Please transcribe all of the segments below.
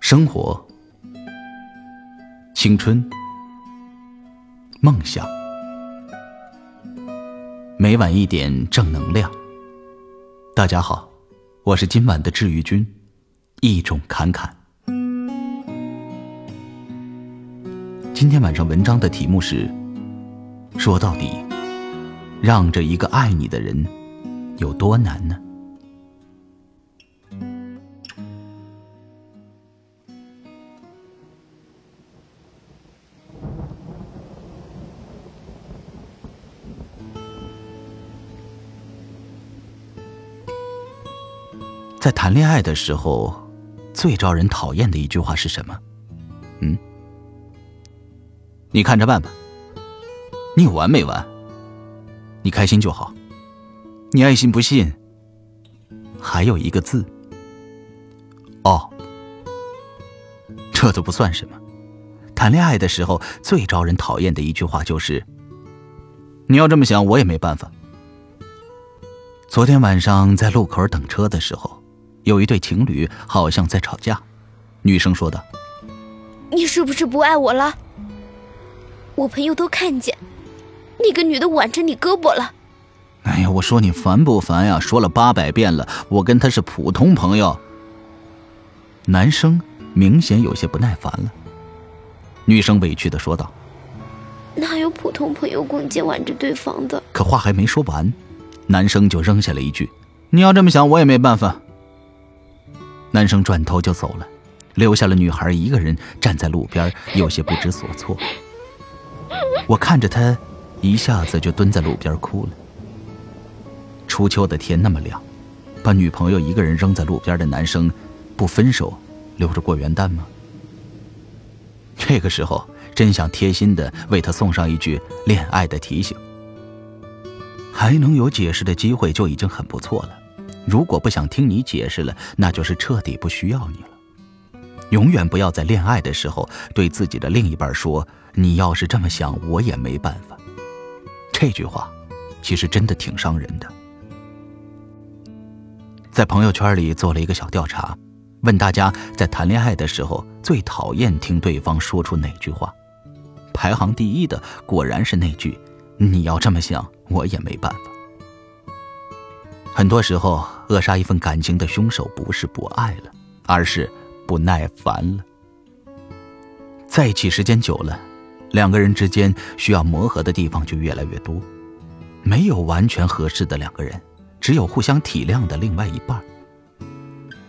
生活、青春、梦想，每晚一点正能量。大家好，我是今晚的治愈君，一种侃侃。今天晚上文章的题目是：说到底，让着一个爱你的人有多难呢？在谈恋爱的时候，最招人讨厌的一句话是什么？嗯，你看着办吧。你有完没完？你开心就好。你爱信不信？还有一个字。哦，这都不算什么。谈恋爱的时候最招人讨厌的一句话就是：“你要这么想，我也没办法。”昨天晚上在路口等车的时候。有一对情侣好像在吵架，女生说道：“你是不是不爱我了？我朋友都看见，那个女的挽着你胳膊了。”哎呀，我说你烦不烦呀？说了八百遍了，我跟她是普通朋友。男生明显有些不耐烦了，女生委屈的说道：“哪有普通朋友逛街挽着对方的？”可话还没说完，男生就扔下了一句：“你要这么想，我也没办法。”男生转头就走了，留下了女孩一个人站在路边，有些不知所措。我看着他，一下子就蹲在路边哭了。初秋的天那么凉，把女朋友一个人扔在路边的男生，不分手，留着过元旦吗？这个时候真想贴心的为他送上一句恋爱的提醒。还能有解释的机会就已经很不错了。如果不想听你解释了，那就是彻底不需要你了。永远不要在恋爱的时候对自己的另一半说：“你要是这么想，我也没办法。”这句话其实真的挺伤人的。在朋友圈里做了一个小调查，问大家在谈恋爱的时候最讨厌听对方说出哪句话，排行第一的果然是那句：“你要这么想，我也没办法。”很多时候，扼杀一份感情的凶手不是不爱了，而是不耐烦了。在一起时间久了，两个人之间需要磨合的地方就越来越多。没有完全合适的两个人，只有互相体谅的另外一半。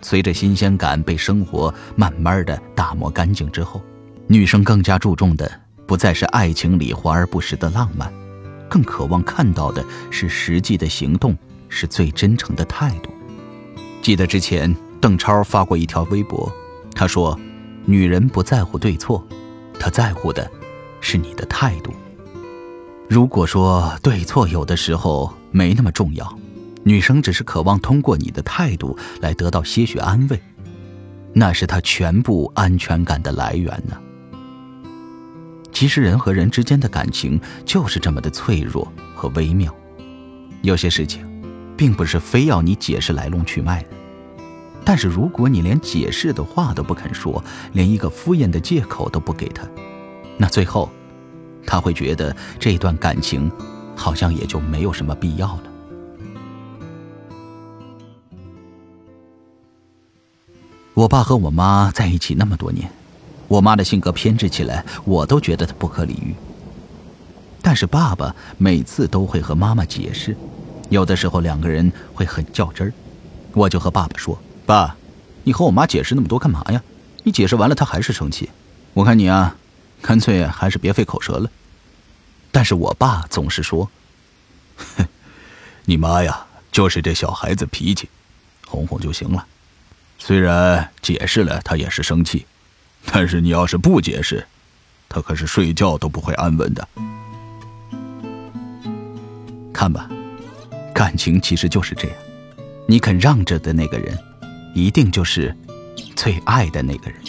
随着新鲜感被生活慢慢的打磨干净之后，女生更加注重的不再是爱情里华而不实的浪漫，更渴望看到的是实际的行动。是最真诚的态度。记得之前邓超发过一条微博，他说：“女人不在乎对错，她在乎的是你的态度。如果说对错有的时候没那么重要，女生只是渴望通过你的态度来得到些许安慰，那是她全部安全感的来源呢。其实人和人之间的感情就是这么的脆弱和微妙，有些事情。”并不是非要你解释来龙去脉，但是如果你连解释的话都不肯说，连一个敷衍的借口都不给他，那最后，他会觉得这段感情好像也就没有什么必要了。我爸和我妈在一起那么多年，我妈的性格偏执起来，我都觉得她不可理喻。但是爸爸每次都会和妈妈解释。有的时候两个人会很较真儿，我就和爸爸说：“爸，你和我妈解释那么多干嘛呀？你解释完了她还是生气，我看你啊，干脆还是别费口舌了。”但是我爸总是说：“哼，你妈呀，就是这小孩子脾气，哄哄就行了。虽然解释了她也是生气，但是你要是不解释，她可是睡觉都不会安稳的。看吧。”感情其实就是这样，你肯让着的那个人，一定就是最爱的那个人。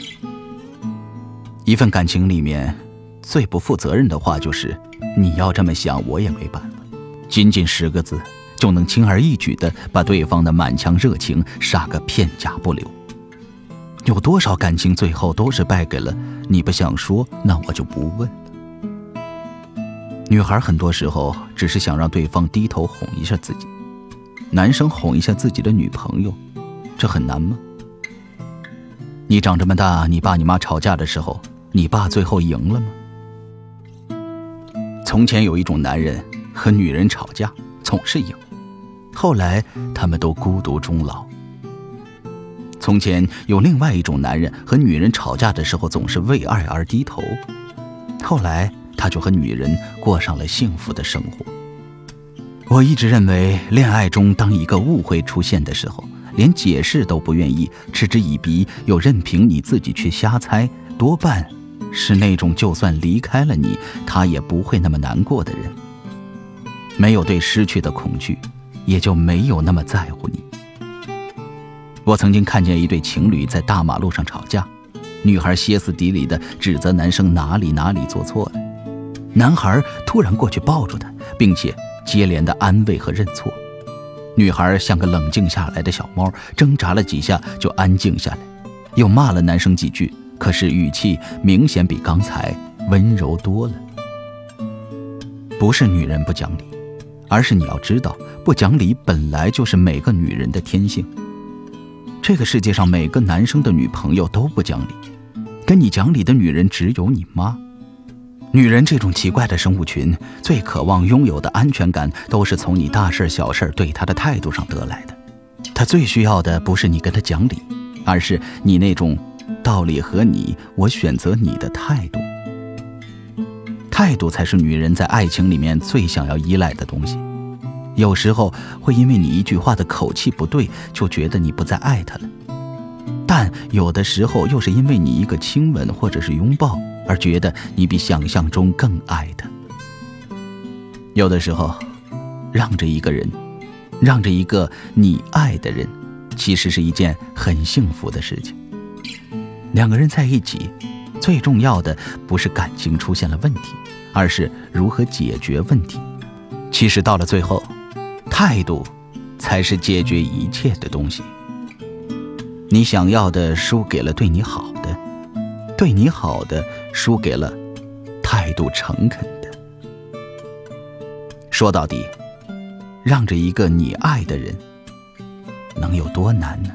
一份感情里面，最不负责任的话就是“你要这么想，我也没办法”。仅仅十个字，就能轻而易举地把对方的满腔热情杀个片甲不留。有多少感情最后都是败给了你不想说，那我就不问。女孩很多时候只是想让对方低头哄一下自己，男生哄一下自己的女朋友，这很难吗？你长这么大，你爸你妈吵架的时候，你爸最后赢了吗？从前有一种男人和女人吵架总是赢，后来他们都孤独终老。从前有另外一种男人和女人吵架的时候总是为爱而低头，后来他就和女人过上了幸福的生活。我一直认为，恋爱中当一个误会出现的时候，连解释都不愿意，嗤之以鼻，又任凭你自己去瞎猜，多半是那种就算离开了你，他也不会那么难过的人。没有对失去的恐惧，也就没有那么在乎你。我曾经看见一对情侣在大马路上吵架，女孩歇斯底里的指责男生哪里哪里做错了，男孩突然过去抱住她，并且。接连的安慰和认错，女孩像个冷静下来的小猫，挣扎了几下就安静下来，又骂了男生几句，可是语气明显比刚才温柔多了。不是女人不讲理，而是你要知道，不讲理本来就是每个女人的天性。这个世界上每个男生的女朋友都不讲理，跟你讲理的女人只有你妈。女人这种奇怪的生物群，最渴望拥有的安全感，都是从你大事小事对她的态度上得来的。她最需要的不是你跟她讲理，而是你那种道理和你，我选择你的态度。态度才是女人在爱情里面最想要依赖的东西。有时候会因为你一句话的口气不对，就觉得你不再爱她了；但有的时候又是因为你一个亲吻或者是拥抱。而觉得你比想象中更爱他。有的时候，让着一个人，让着一个你爱的人，其实是一件很幸福的事情。两个人在一起，最重要的不是感情出现了问题，而是如何解决问题。其实到了最后，态度才是解决一切的东西。你想要的输给了对你好，对你好的。输给了态度诚恳的。说到底，让着一个你爱的人，能有多难呢？